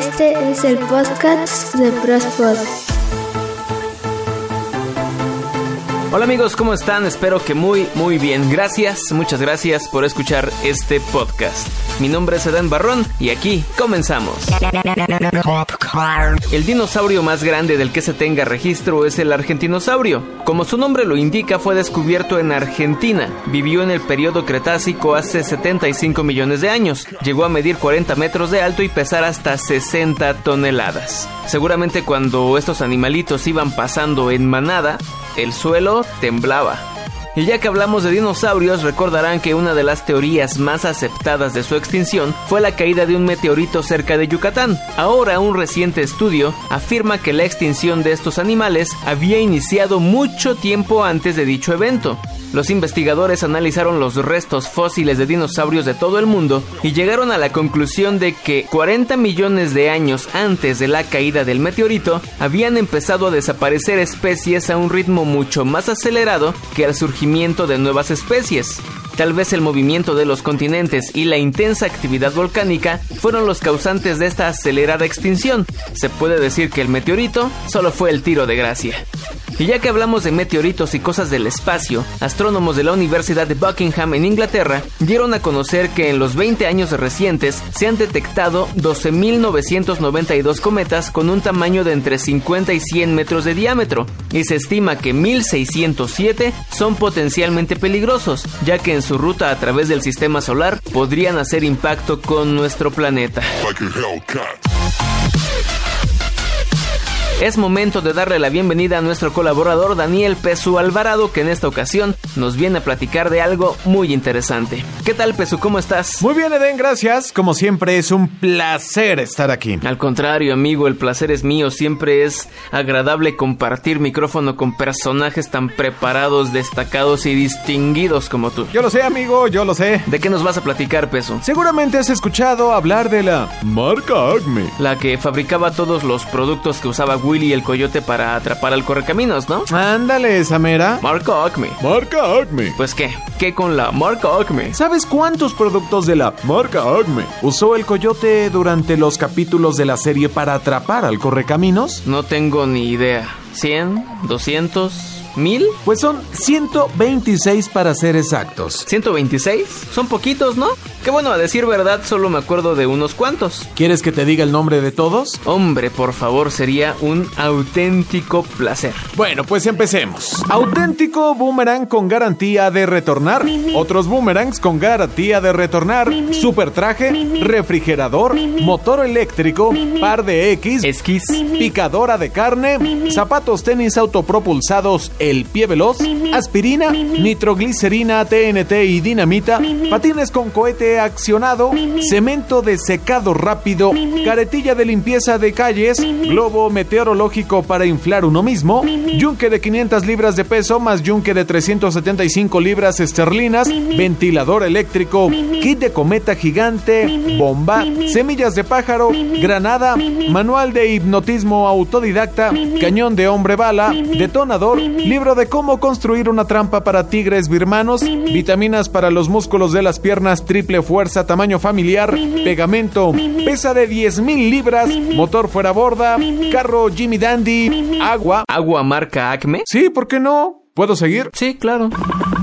Este es el podcast de Prospod. Hola amigos, ¿cómo están? Espero que muy, muy bien. Gracias, muchas gracias por escuchar este podcast. Mi nombre es Edén Barrón y aquí comenzamos. El dinosaurio más grande del que se tenga registro es el argentinosaurio. Como su nombre lo indica, fue descubierto en Argentina. Vivió en el periodo Cretácico hace 75 millones de años. Llegó a medir 40 metros de alto y pesar hasta 60 toneladas. Seguramente cuando estos animalitos iban pasando en manada, el suelo temblaba. Y ya que hablamos de dinosaurios, recordarán que una de las teorías más aceptadas de su extinción fue la caída de un meteorito cerca de Yucatán. Ahora un reciente estudio afirma que la extinción de estos animales había iniciado mucho tiempo antes de dicho evento. Los investigadores analizaron los restos fósiles de dinosaurios de todo el mundo y llegaron a la conclusión de que 40 millones de años antes de la caída del meteorito habían empezado a desaparecer especies a un ritmo mucho más acelerado que el surgimiento de nuevas especies. Tal vez el movimiento de los continentes y la intensa actividad volcánica fueron los causantes de esta acelerada extinción. Se puede decir que el meteorito solo fue el tiro de gracia. Y ya que hablamos de meteoritos y cosas del espacio, astrónomos de la Universidad de Buckingham en Inglaterra dieron a conocer que en los 20 años recientes se han detectado 12.992 cometas con un tamaño de entre 50 y 100 metros de diámetro, y se estima que 1.607 son potencialmente peligrosos, ya que en su ruta a través del sistema solar podrían hacer impacto con nuestro planeta. Es momento de darle la bienvenida a nuestro colaborador Daniel Pesu Alvarado, que en esta ocasión nos viene a platicar de algo muy interesante. ¿Qué tal, Pesu? ¿Cómo estás? Muy bien, Eden, gracias. Como siempre, es un placer estar aquí. Al contrario, amigo, el placer es mío. Siempre es agradable compartir micrófono con personajes tan preparados, destacados y distinguidos como tú. Yo lo sé, amigo, yo lo sé. ¿De qué nos vas a platicar, Pesu? Seguramente has escuchado hablar de la marca Acme. La que fabricaba todos los productos que usaba Willy el Coyote para atrapar al correcaminos, ¿no? Ándale, Samera. Marca Acme. Marca Acme. Pues qué, ¿qué con la marca Acme? ¿Sabes cuántos productos de la marca Acme usó el Coyote durante los capítulos de la serie para atrapar al correcaminos? No tengo ni idea. ¿100? ¿200? ¿Mil? Pues son 126 para ser exactos. ¿126? Son poquitos, ¿no? Qué bueno, a decir verdad, solo me acuerdo de unos cuantos. ¿Quieres que te diga el nombre de todos? Hombre, por favor, sería un auténtico placer. Bueno, pues empecemos. Auténtico boomerang con garantía de retornar. Otros boomerangs con garantía de retornar. Super traje, refrigerador, motor eléctrico, par de X, esquís, picadora de carne, zapatos tenis autopropulsados, el pie veloz, aspirina, nitroglicerina, TNT y dinamita, patines con cohete accionado, cemento de secado rápido, caretilla de limpieza de calles, globo meteorológico para inflar uno mismo, yunque de 500 libras de peso más yunque de 375 libras esterlinas, ventilador eléctrico, kit de cometa gigante, bomba, semillas de pájaro, granada, manual de hipnotismo autodidacta, cañón de hombre bala, detonador, libro de cómo construir una trampa para tigres birmanos, vitaminas para los músculos de las piernas triple fuerza tamaño familiar, pegamento, pesa de 10.000 libras, motor fuera borda, carro Jimmy Dandy, agua. ¿Agua marca Acme? Sí, ¿por qué no? ¿Puedo seguir? Sí, claro.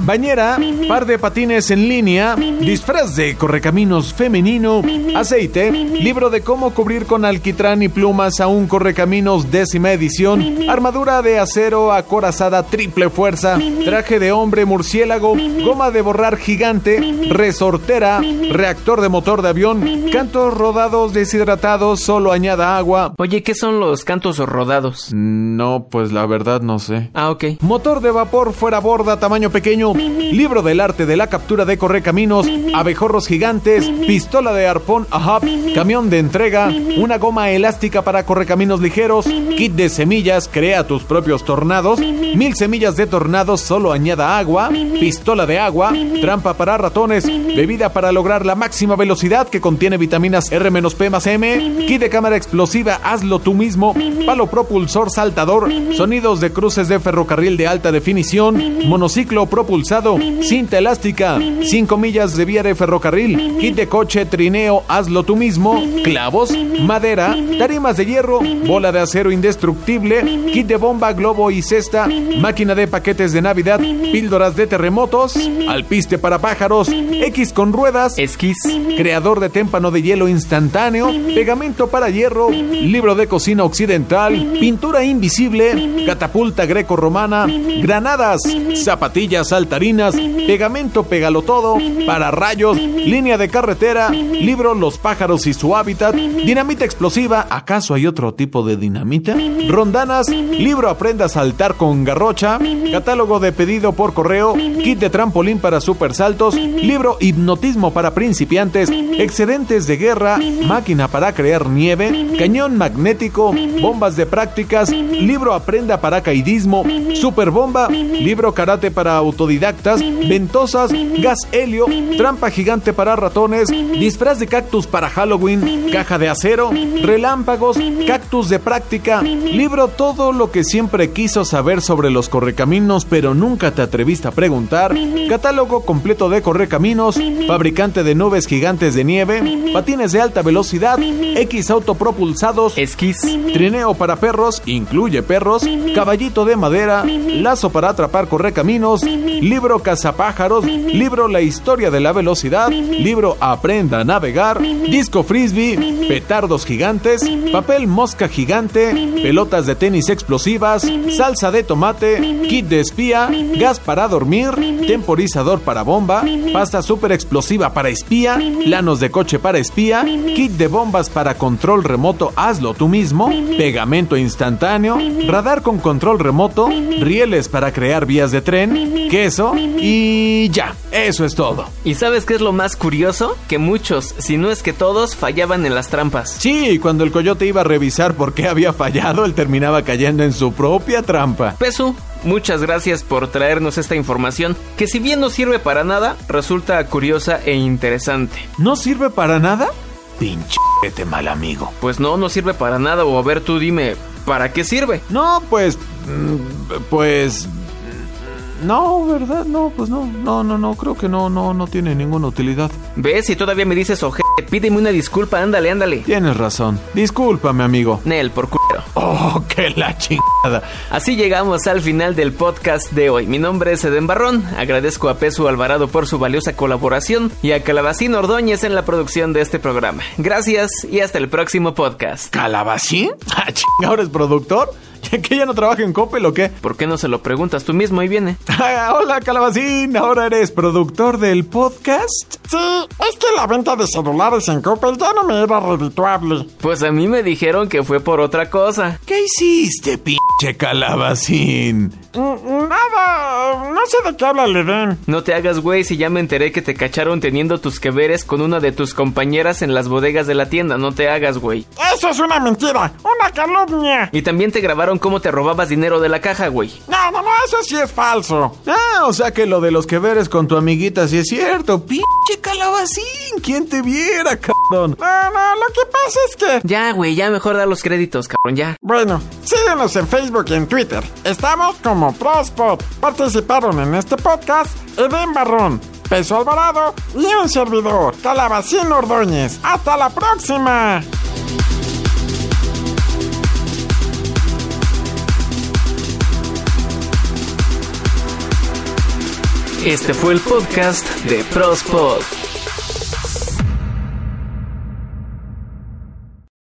Bañera, par de patines en línea, disfraz de correcaminos femenino, aceite, libro de cómo cubrir con alquitrán y plumas a un correcaminos décima edición, armadura de acero acorazada triple fuerza, traje de hombre murciélago, goma de borrar gigante, resortera, reactor de motor de avión, cantos rodados deshidratados, solo añada agua. Oye, ¿qué son los cantos rodados? No, pues la verdad no sé. Ah, ok. Motor de vapor fuera borda tamaño pequeño, libro del arte de la captura de correcaminos, abejorros gigantes, pistola de arpón ajá, camión de entrega, una goma elástica para correcaminos ligeros, kit de semillas, crea tus propios tornados, mil semillas de tornados, solo añada agua, pistola de agua, trampa para ratones, bebida para lograr la máxima velocidad que contiene vitaminas R P más M, kit de cámara explosiva, hazlo tú mismo, palo propulsor saltador, sonidos de cruces de ferrocarril de alta definición, definición, monociclo propulsado, cinta elástica, 5 millas de vía de ferrocarril, kit de coche, trineo, hazlo tú mismo, clavos, madera, tarimas de hierro, bola de acero indestructible, kit de bomba, globo y cesta, máquina de paquetes de Navidad, píldoras de terremotos, alpiste para pájaros, X con ruedas, esquís, creador de témpano de hielo instantáneo, pegamento para hierro, libro de cocina occidental, pintura invisible, catapulta greco-romana, granadas, zapatillas saltarinas, pegamento pégalo todo, para rayos, línea de carretera, libro Los pájaros y su hábitat, dinamita explosiva, ¿acaso hay otro tipo de dinamita? Rondanas, libro Aprenda a saltar con garrocha, catálogo de pedido por correo, kit de trampolín para supersaltos, libro Hipnotismo para principiantes, excedentes de guerra, máquina para crear nieve, cañón magnético, bombas de prácticas, libro Aprenda paracaidismo, superbomba, libro Karate para autodidactas, ventosas, gas helio, trampa gigante para ratones, disfraz de cactus para Halloween, caja de acero, relámpagos, cactus de práctica, libro Todo lo que siempre quiso saber sobre los correcaminos pero nunca te atreviste a preguntar, catálogo completo de correcaminos, fabricante de nubes gigantes de nieve, patines de alta velocidad, X autopropulsados, esquís, trineo para perros, incluye perros, caballito de madera, lazo para atrapar correcaminos, libro cazapájaros, libro La historia de la velocidad, libro Aprenda a navegar, disco frisbee, petardos gigantes, papel mosca gigante, pelotas de tenis explosivas, salsa de tomate, kit de espía, gas para dormir, temporizador para bomba, pasta super explosiva para espía, lanos de coche para espía, kit de bombas para control remoto, hazlo tú mismo, pegamento instantáneo, radar con control remoto, rieles para crear vías de tren, queso y ya, eso es todo. ¿Y sabes qué es lo más curioso? Que muchos, si no es que todos, fallaban en las trampas. Sí, cuando el coyote iba a revisar por qué había fallado, él terminaba cayendo en su propia trampa. Pesu, muchas gracias por traernos esta información, que si bien no sirve para nada, resulta curiosa e interesante. ¿No sirve para nada? Pinche mal amigo. Pues no, no sirve para nada, o a ver tú dime, ¿para qué sirve? No, pues... mm, Pues... No, ¿verdad? No, pues no, no, no, no, creo que no, no, no tiene ninguna utilidad. ¿Ves? Si todavía me dices ojete, pídeme una disculpa, ándale, ándale. Tienes razón. Discúlpame, amigo. Nel, por culero. Oh, qué la chingada. Así llegamos al final del podcast de hoy. Mi nombre es Eden Barrón. Agradezco a Pesu Alvarado por su valiosa colaboración y a Calabacín Ordóñez en la producción de este programa. Gracias y hasta el próximo podcast. ¿Calabacín? Ah, ¿ahora es productor? ¿Que ya no trabaja en Coppel o qué? ¿Por qué no se lo preguntas tú mismo y viene? Ah, hola, Calabacín. ¿Ahora eres productor del podcast? Sí, es que la venta de celulares en Coppel ya no me era redituable. Pues a mí me dijeron que fue por otra cosa. ¿Qué hiciste, pinche Calabacín? Nada, no sé de qué habla el Edén. No te hagas güey si ya me enteré que te cacharon teniendo tus que veres con una de tus compañeras en las bodegas de la tienda. No te hagas güey. Eso es una mentira, una calumnia. Y también te grabaron cómo te robabas dinero de la caja, güey. No, no, no, eso sí es falso. Ah, o sea que lo de los que veres con tu amiguita sí es cierto. Pinche Calabacín, ¿quién te viera, cabrón? No, no, lo que pasa es que... Ya, güey, ya mejor da los créditos, cabrón, ya. Bueno, síguenos en Facebook y en Twitter. Estamos como Prospot. Participaron en este podcast Edén Barrón, Peso Alvarado y un servidor, Calabacín Ordóñez. ¡Hasta la próxima! Este fue el podcast de Prospod.